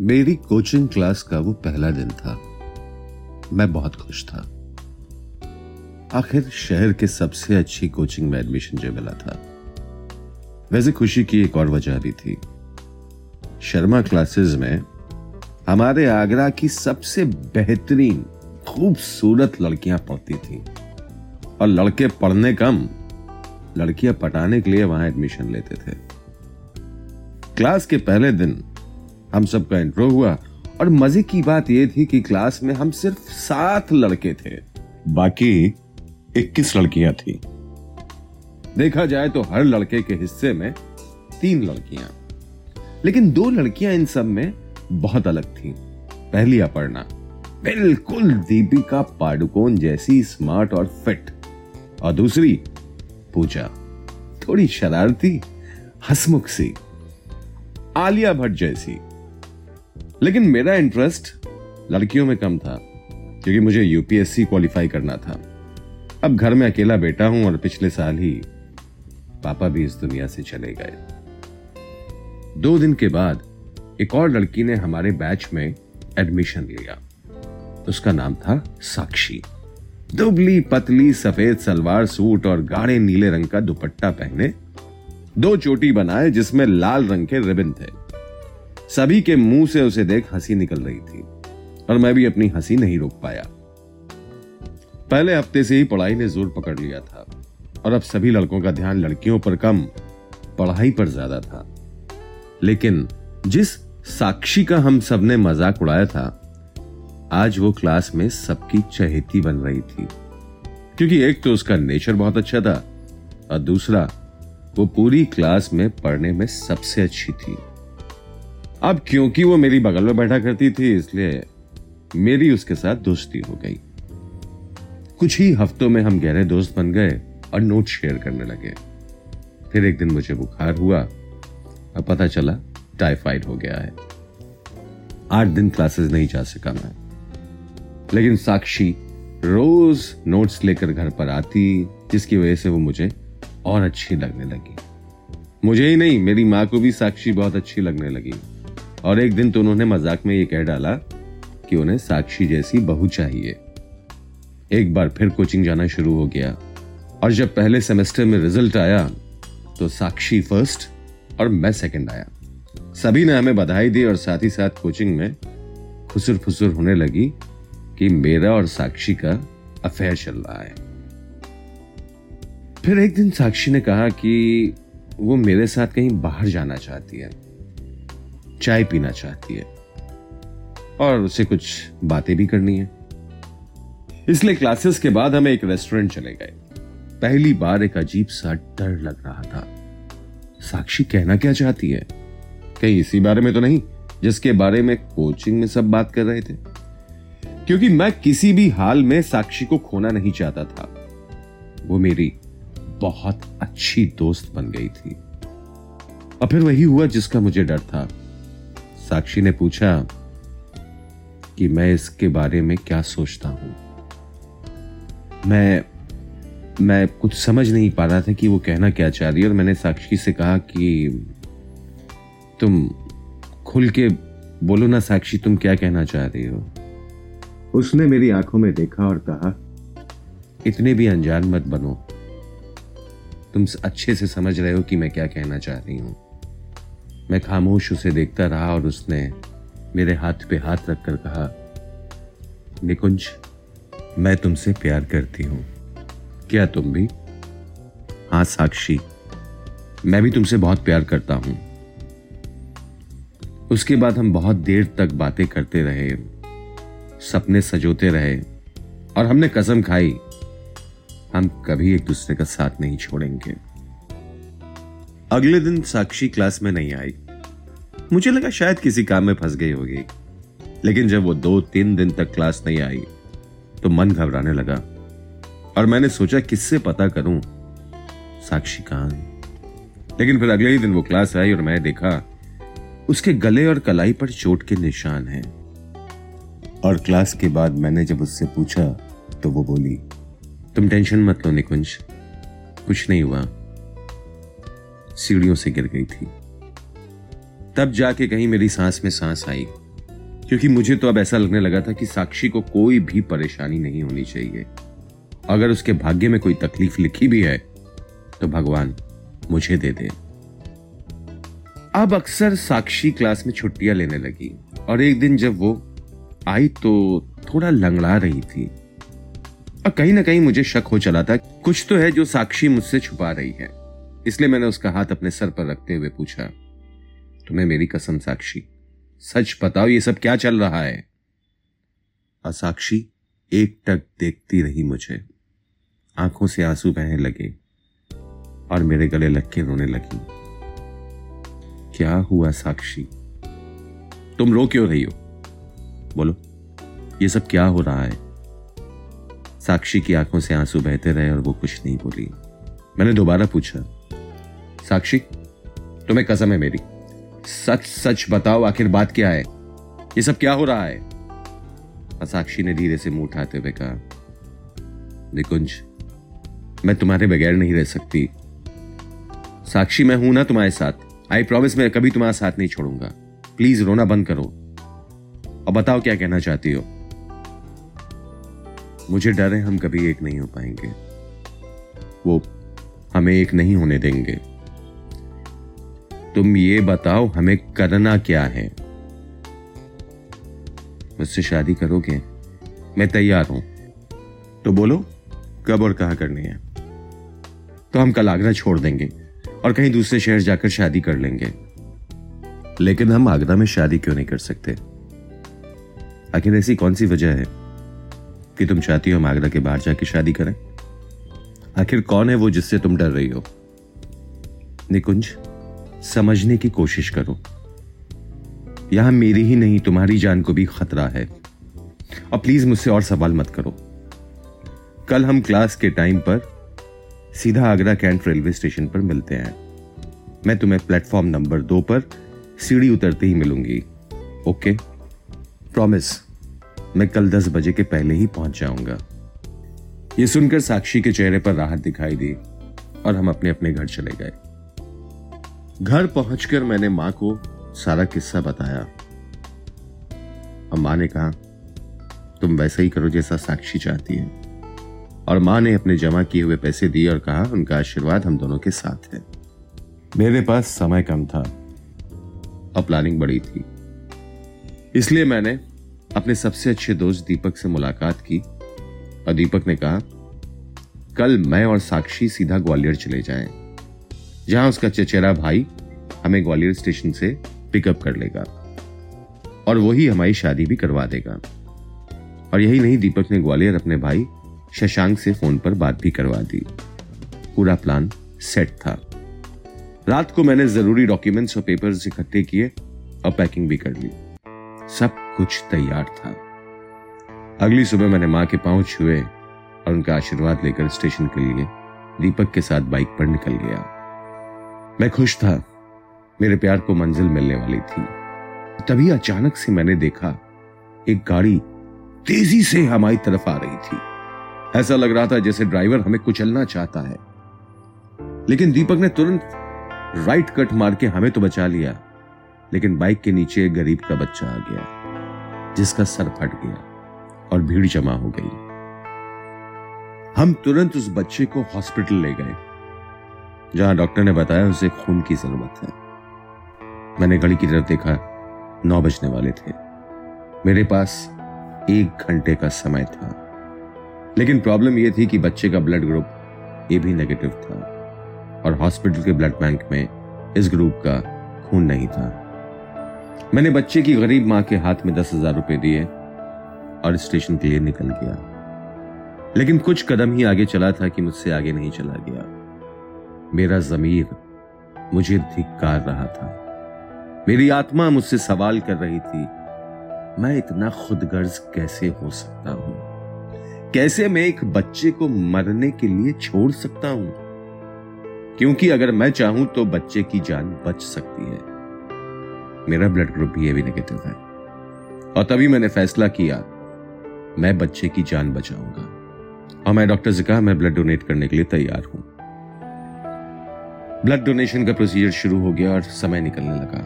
मेरी coaching class का वो पहला दिन था। मैं बहुत खुश था। आखिर शहर के सबसे अच्छी कोचिंग में एडमिशन जो मिला था। वैसे खुशी की एक और वजह भी थी। शर्मा क्लासेस में हमारे आगरा की सबसे बेहतरीन, खूबसूरत लड़कियाँ पढ़ती थी। और लड़के पढ़ने कम, लड़कियाँ पटाने के लिए वहाँ एडमिशन लेते थे। क्लास के पहले दिन हम सबका इंट्रो हुआ। और मज़े की बात यह थी कि क्लास में हम सिर्फ़ सात लड़के थे। बाकी इक्कीस लड़कियाँ थी। देखा जाए तो हर लड़के के हिस्से में तीन लड़कियाँ। लेकिन दो लड़कियाँ इन सब में बहुत अलग थीं। पहली अपर्णा बिल्कुल दीपिका पाडुकोन जैसी स्मार्ट और फिट और दूसरी पूजा। थोड़ी शरारती हसमुख सी। आलिया भट्ट जैसी। लेकिन मेरा इंटरेस्ट लड़कियों में कम था, क्योंकि मुझे यूपीएससी क्वालिफाई करना था। अब घर में अकेला बेटा हूँ और पिछले साल ही पापा भी इस दुनिया से चले गए। दो दिन के बाद एक और लड़की ने हमारे बैच में एडमिशन लिया। उसका नाम था साक्षी। दुबली पतली सफ़ेद सलवार सूट और गाढ़े नीले रंग का दुपट्टा पहने दो चोटी बनाए जिसमें लाल रंग के रिबन थे। सभी के मुँह से उसे देख हँसी निकल रही थी, और मैं भी अपनी हँसी नहीं रोक पाया। पहले हफ़्ते से ही पढ़ाई ने ज़ोर पकड़ लिया था, और अब सभी लड़कों का ध्यान लड़कियों पर कम, पढ़ाई पर ज़्यादा था। लेकिन जिस साक्षी का हम सबने मज़ाक उड़ाया था, आज वो क्लास में सबकी चहेती बन रही थी। क्योंकि एक तो उसका नेचर बहुत अच्छा था, और दूसरा, वो पूरी क्लास में पढ़ने में सबसे अच्छी थी। अब क्योंकि वो मेरी बगल में बैठा करती थी, इसलिए मेरी उसके साथ दोस्ती हो गई। कुछ ही हफ्तों में हम गहरे दोस्त बन गए और नोट शेयर करने लगे। फिर एक दिन मुझे बुखार हुआ। और पता चला टाइफाइड हो गया है। आठ दिन क्लासेस नहीं जा सका मैं। लेकिन साक्षी रोज नोट्स लेकर घर पर आती, जिसकी वजह से वो मुझे और अच्छी लगने लगी। मुझे ही नहीं, मेरी माँ को भी साक्षी बहुत अच्छी लगने लगी। और एक दिन तो उन्होंने मज़ाक में ये कह डाला कि उन्हें साक्षी जैसी बहू चाहिए। एक बार फिर कोचिंग जाना शुरू हो गया और जब पहले सेमेस्टर में रिज़ल्ट आया तो साक्षी फ़र्स्ट और मैं सेकंड आया। सभी ने हमें बधाई दी और साथ ही साथ कोचिंग में खुसुर फुसुर होने लगी कि मेरा और साक्षी का अफेयर चल रहा है। फिर एक दिन साक्षी ने कहा कि वो मेरे साथ कहीं बाहर जाना चाहती है। चाय पीना चाहती है। और उसे कुछ बातें भी करनी है। इसलिए क्लासेस के बाद हमें एक रेस्टोरेंट चले गए। पहली बार एक अजीब सा डर लग रहा था। साक्षी कहना क्या चाहती है? कहीं इसी बारे में तो नहीं, जिसके बारे में कोचिंग में सब बात कर रहे थे। क्योंकि मैं किसी भी हाल में साक्षी को खोना नहीं चाहता था। वो मेरी बहुत अच्छी दोस्त बन गई थी। और फिर वही हुआ जिसका मुझे डर था। साक्षी ने पूछा कि मैं इसके बारे में क्या सोचता हूँ। मैं मैं कुछ समझ नहीं पा रहा था कि वो कहना क्या चाह रही है और मैंने साक्षी से कहा कि तुम खुल के बोलो ना साक्षी तुम क्या कहना चाह रही हो? उसने मेरी आँखों में देखा और कहा इतने भी अनजान मत बनो। तुम अच्छे से समझ रहे हो कि मैं क्या कहना चाह रही हूँ। मैं खामोश उसे देखता रहा और उसने मेरे हाथ पे हाथ रखकर कहा, निकुंज, मैं तुमसे प्यार करती हूँ। क्या तुम भी? हाँ, साक्षी, मैं भी तुमसे बहुत प्यार करता हूँ। उसके बाद हम बहुत देर तक बातें करते रहे, सपने सजोते रहे और हमने कसम खाई, हम कभी एक दूसरे का साथ नहीं छोड़ेंगे। अगले दिन साक्षी क्लास में नहीं आई। मुझे लगा शायद किसी काम में फंस गई होगी। लेकिन जब वो दो तीन दिन तक क्लास नहीं आई तो मन घबराने लगा। और मैंने सोचा, किससे पता करूँ साक्षी कहाँ लेकिन फिर अगले ही दिन वो क्लास आई और मैं देखा, उसके गले और कलाई पर चोट के निशान हैं। और क्लास के बाद मैंने जब उससे पूछा तो वो बोली, तुम टेंशन मत लो निकुंज, कुछ नहीं हुआ। सीढ़ियों से गिर गई थी। तब जाके कहीं मेरी सांस में सांस आई, क्योंकि मुझे तो अब ऐसा लगने लगा था कि साक्षी को कोई भी परेशानी नहीं होनी चाहिए। अगर उसके भाग्य में कोई तकलीफ़ लिखी भी है तो भगवान मुझे दे दे। अब अक्सर साक्षी क्लास में छुट्टियाँ लेने लगी, और एक दिन जब वो आई तो थोड़ा लंगड़ा रही थी। और कहीं ना कहीं मुझे शक हो चला था, कुछ तो है जो साक्षी मुझसे छुपा रही है। इसलिए मैंने उसका हाथ अपने सर पर रखते हुए पूछा, तुम्हें मेरी कसम साक्षी, सच बताओ ये सब क्या चल रहा है? और साक्षी, एक टक देखती रही मुझे। आँखों से आँसू बहने लगे और मेरे गले लग के रोने लगी। क्या हुआ साक्षी? तुम रो क्यों रही हो? बोलो, ये सब क्या हो रहा है? साक्षी की आँखों से आँसू बहते रहे और वो कुछ नहीं बोली। मैंने दोबारा पूछा साक्षी, तुम्हें कसम है मेरी। सच सच बताओ, आखिर बात क्या है? ये सब क्या हो रहा है? साक्षी ने धीरे से मुँह उठाते हुए कहा, निकुंज, मैं तुम्हारे बगैर नहीं रह सकती। साक्षी, मैं हूँ ना तुम्हारे साथ। आई प्रॉमिस मैं कभी तुम्हारा साथ नहीं छोड़ूँगा। प्लीज़ रोना बंद करो। और बताओ क्या कहना चाहती हो? मुझे डर है हम कभी एक नहीं हो पाएँगे। वो हमें एक नहीं होने देंगे। तुम ये बताओ, हमें करना क्या है? मुझसे शादी करोगे? मैं तैयार हूँ। तो बोलो, कब और कहा करनी है? तो हम कल आगरा छोड़ देंगे और कहीं दूसरे शहर जाकर शादी कर लेंगे। लेकिन हम आगरा में शादी क्यों नहीं कर सकते? आखिर ऐसी कौन सी वजह है कि तुम चाहती हो हम आगरा के बाहर जाके शादी करें? आखिर कौन है वो जिससे तुम डर रही हो? निकुंज? समझने की कोशिश करो। यहाँ मेरी ही नहीं, तुम्हारी जान को भी खतरा है। और प्लीज़ मुझसे और सवाल मत करो। कल हम क्लास के टाइम पर सीधा आगरा कैंट रेलवे स्टेशन पर मिलते हैं। मैं तुम्हें प्लेटफॉर्म नंबर दो पर सीढ़ी उतरते ही मिलूँगी। ओके प्रॉमिस मैं कल दस बजे के पहले ही पहुँच जाऊँगा। यह सुनकर साक्षी के चेहरे पर राहत दिखाई दी और हम अपने अपने घर चले गए। घर पहुंचकर मैंने माँ को सारा किस्सा बताया। और माँ ने कहा तुम वैसा ही करो जैसा साक्षी चाहती है। और माँ ने अपने जमा किए हुए पैसे दिए और कहा उनका आशीर्वाद हम दोनों के साथ है। मेरे पास समय कम था। और प्लानिंग बड़ी थी। इसलिए मैंने अपने सबसे अच्छे दोस्त दीपक से मुलाकात की और दीपक ने कहा कल मैं और साक्षी सीधा ग्वालियर चले जाएँ, जहाँ उसका चचेरा भाई हमें ग्वालियर स्टेशन से पिकअप कर लेगा और वही हमारी शादी भी करवा देगा। और यही नहीं, दीपक ने ग्वालियर अपने भाई शशांक से फ़ोन पर बात भी करवा दी। पूरा प्लान सेट था। रात को मैंने ज़रूरी डॉक्यूमेंट्स और पेपर्स इकट्ठे किए और पैकिंग भी कर ली। सब कुछ तैयार था। अगली सुबह मैंने माँ के पाँव छुए और उनका आशीर्वाद लेकर स्टेशन के लिए दीपक के साथ बाइक पर निकल गया। मैं खुश था। मेरे प्यार को मंजिल मिलने वाली थी। तभी अचानक से मैंने देखा, एक गाड़ी तेज़ी से हमारी तरफ़ आ रही थी। ऐसा लग रहा था जैसे ड्राइवर हमें कुचलना चाहता है। लेकिन दीपक ने तुरंत राइट कट मार के हमें तो बचा लिया। लेकिन बाइक के नीचे एक गरीब का बच्चा आ गया, जिसका सर फट गया और भीड़ जमा हो गई। हम तुरंत उस बच्चे को हॉस्पिटल ले गए। जहाँ डॉक्टर ने बताया उसे खून की ज़रूरत है। मैंने घड़ी की तरफ़ देखा, नौ बजने वाले थे। मेरे पास एक घंटे का समय था। लेकिन प्रॉब्लम यह थी कि बच्चे का ब्लड ग्रुप ए भी नेगेटिव था और हॉस्पिटल के ब्लड बैंक में इस ग्रुप का खून नहीं था। मैंने बच्चे की गरीब माँ के हाथ में दस हज़ार रुपए दिए और स्टेशन के लिए निकल गया। लेकिन कुछ कदम ही आगे चला था कि मुझसे आगे नहीं चला गया। मेरा जमीर मुझे धिक्कार रहा था। मेरी आत्मा मुझसे सवाल कर रही थी, मैं इतना खुदगर्ज कैसे हो सकता हूँ? कैसे मैं एक बच्चे को मरने के लिए छोड़ सकता हूँ? क्योंकि अगर मैं चाहूँ तो बच्चे की जान बच सकती है। मेरा ब्लड ग्रुप भी एवी नेगेटिव है। और तभी मैंने फैसला किया, मैं बच्चे की जान बचाऊँगा। और मैं डॉक्टर से कहा, मैं ब्लड डोनेट करने के लिए तैयार हूँ। ब्लड डोनेशन का प्रोसीजर शुरू हो गया और समय निकलने लगा।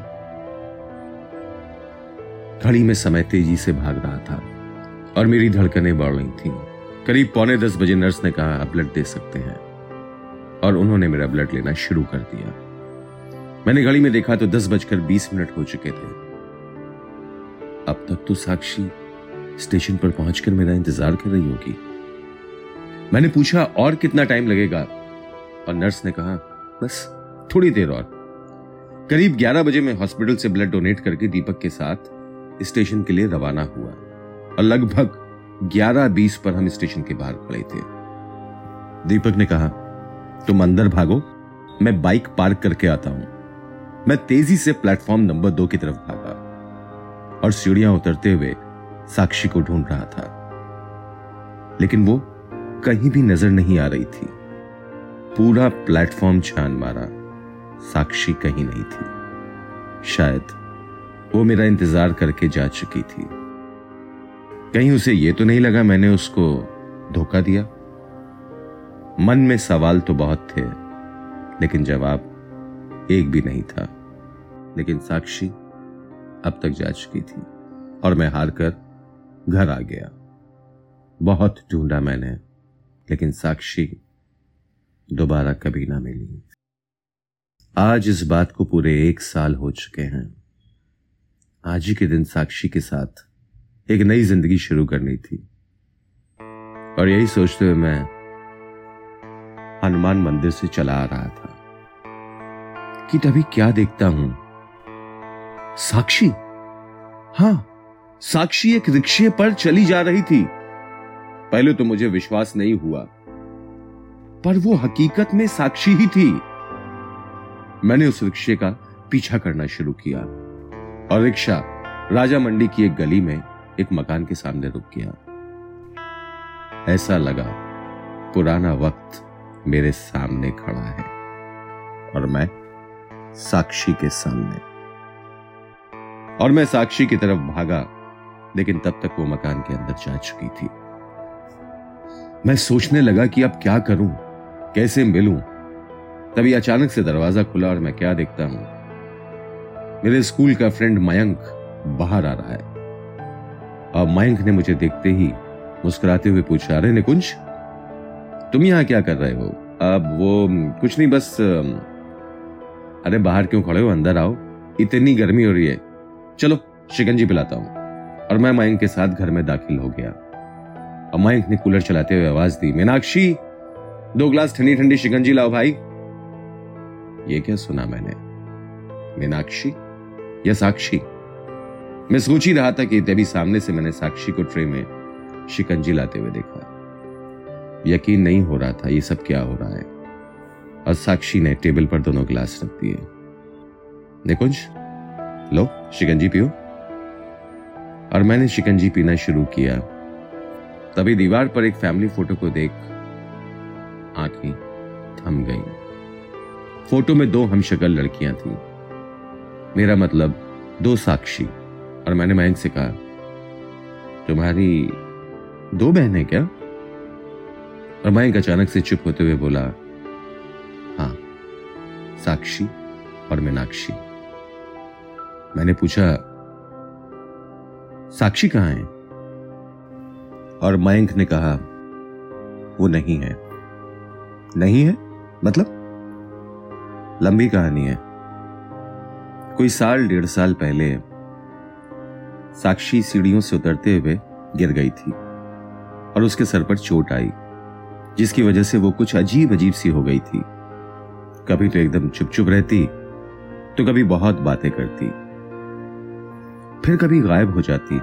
घड़ी में समय तेज़ी से भाग रहा था और मेरी धड़कनें बढ़ रही थी। करीब पौने दस बजे नर्स ने कहा, आप ब्लड दे सकते हैं। और उन्होंने मेरा ब्लड लेना शुरू कर दिया। मैंने घड़ी में देखा तो दस बजकर बीस मिनट हो चुके थे। अब तक तो साक्षी स्टेशन पर पहुंचकर मेरा इंतज़ार कर रही होगी। मैंने पूछा, और कितना टाइम लगेगा? और नर्स ने कहा बस, थोड़ी देर और। करीब 11 बजे मैं हॉस्पिटल से ब्लड डोनेट करके दीपक के साथ स्टेशन के लिए रवाना हुआ और लगभग 11:20 पर हम स्टेशन के बाहर खड़े थे। दीपक ने कहा, तुम अंदर भागो, मैं बाइक पार्क करके आता हूँ। मैं तेज़ी से प्लेटफॉर्म नंबर दो की तरफ़ भागा और सीढ़ियाँ उतरते हुए साक्षी को ढूंढ रहा था। लेकिन वो कहीं भी नज़र नहीं आ रही थी। पूरा प्लेटफॉर्म छान मारा। साक्षी कहीं नहीं थी। शायद वो मेरा इंतज़ार करके जा चुकी थी। कहीं उसे यह तो नहीं लगा मैंने उसको धोखा दिया। मन में सवाल तो बहुत थे, लेकिन जवाब एक भी नहीं था। लेकिन साक्षी अब तक जा चुकी थी और मैं हार कर घर आ गया। बहुत ढूंढा मैंने, लेकिन साक्षी दोबारा कभी ना मिली। आज इस बात को पूरे एक साल हो चुके हैं। आज ही के दिन साक्षी के साथ एक नई ज़िंदगी शुरू करनी थी। और यही सोचते हुए मैं हनुमान मंदिर से चला आ रहा था। कि तभी क्या देखता हूँ? साक्षी? हाँ, साक्षी एक रिक्शे पर चली जा रही थी। पहले तो मुझे विश्वास नहीं हुआ। पर वो हकीकत में साक्षी ही थी। मैंने उस रिक्शे का पीछा करना शुरू किया और रिक्शा राजा मंडी की एक गली में एक मकान के सामने रुक गया। ऐसा लगा पुराना वक्त मेरे सामने खड़ा है और मैं साक्षी के सामने। और मैं साक्षी की तरफ़ भागा, लेकिन तब तक वो मकान के अंदर जा चुकी थी। मैं सोचने लगा कि अब क्या करूँ? कैसे मिलूं? तभी अचानक से दरवाज़ा खुला और मैं क्या देखता हूँ? मेरे स्कूल का फ्रेंड मयंक बाहर आ रहा है। और मयंक ने मुझे देखते ही मुस्कुराते हुए पूछा, अरे, निकुंज, तुम यहाँ क्या कर रहे हो? अब वो, कुछ नहीं, बस, अरे, बाहर क्यों खड़े हो? अंदर आओ। इतनी गर्मी हो रही है। चलो शिकंजी पिलाता हूँ। और मैं मयंक के साथ घर में दाखिल हो गया। और मयंक ने कूलर चलाते हुए आवाज़ दी, मीनाक्षी दो ग्लास ठंडी ठंडी शिकंजी लाओ भाई। ये क्या सुना मैंने? मीनाक्षी? या साक्षी? मैं सोच ही रहा था कि तभी सामने से मैंने साक्षी को ट्रे में शिकंजी लाते हुए देखा। यकीन नहीं हो रहा था ये सब क्या हो रहा है। और साक्षी ने टेबल पर दोनों गिलास रख दिए। निकुंज लो, शिकंजी पियो। और मैंने शिकंजी पीना शुरू किया। तभी दीवार पर एक फैमिली फ़ोटो को देख आँखें थम गई। फ़ोटो में दो हमशक्ल लड़कियाँ थी। मेरा मतलब दो साक्षी। और मैंने मयंक से कहा, तुम्हारी दो बहनें क्या? और मयंक अचानक से चुप होते हुए बोला, हाँ, साक्षी और मीनाक्षी। मैंने पूछा, साक्षी कहाँ है? और मयंक ने कहा, वो नहीं है। नहीं है? मतलब? लंबी कहानी है। कोई साल, डेढ़ साल पहले साक्षी सीढ़ियों से उतरते हुए गिर गई थी और उसके सर पर चोट आई, जिसकी वजह से वो कुछ अजीब अजीब सी हो गई थी। कभी तो एकदम चुप चुप रहती तो कभी बहुत बातें करती। फिर कभी गायब हो जाती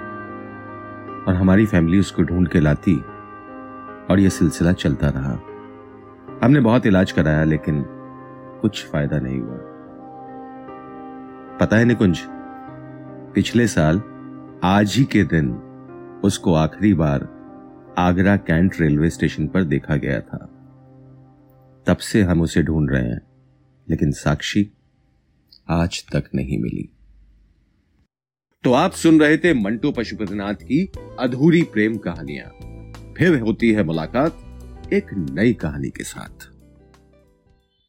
और हमारी फैमिली उसको ढूंढ के लाती और यह सिलसिला चलता रहा। हमने बहुत इलाज कराया, लेकिन कुछ फ़ायदा नहीं हुआ। पता है निकुंज, पिछले साल, आज ही के दिन, उसको आखिरी बार आगरा कैंट रेलवे स्टेशन पर देखा गया था। तब से हम उसे ढूंढ रहे हैं, लेकिन साक्षी आज तक नहीं मिली। तो आप सुन रहे थे मंटू पशुपतिनाथ की अधूरी प्रेम कहानियाँ। फिर होती है मुलाकात एक नई कहानी के साथ।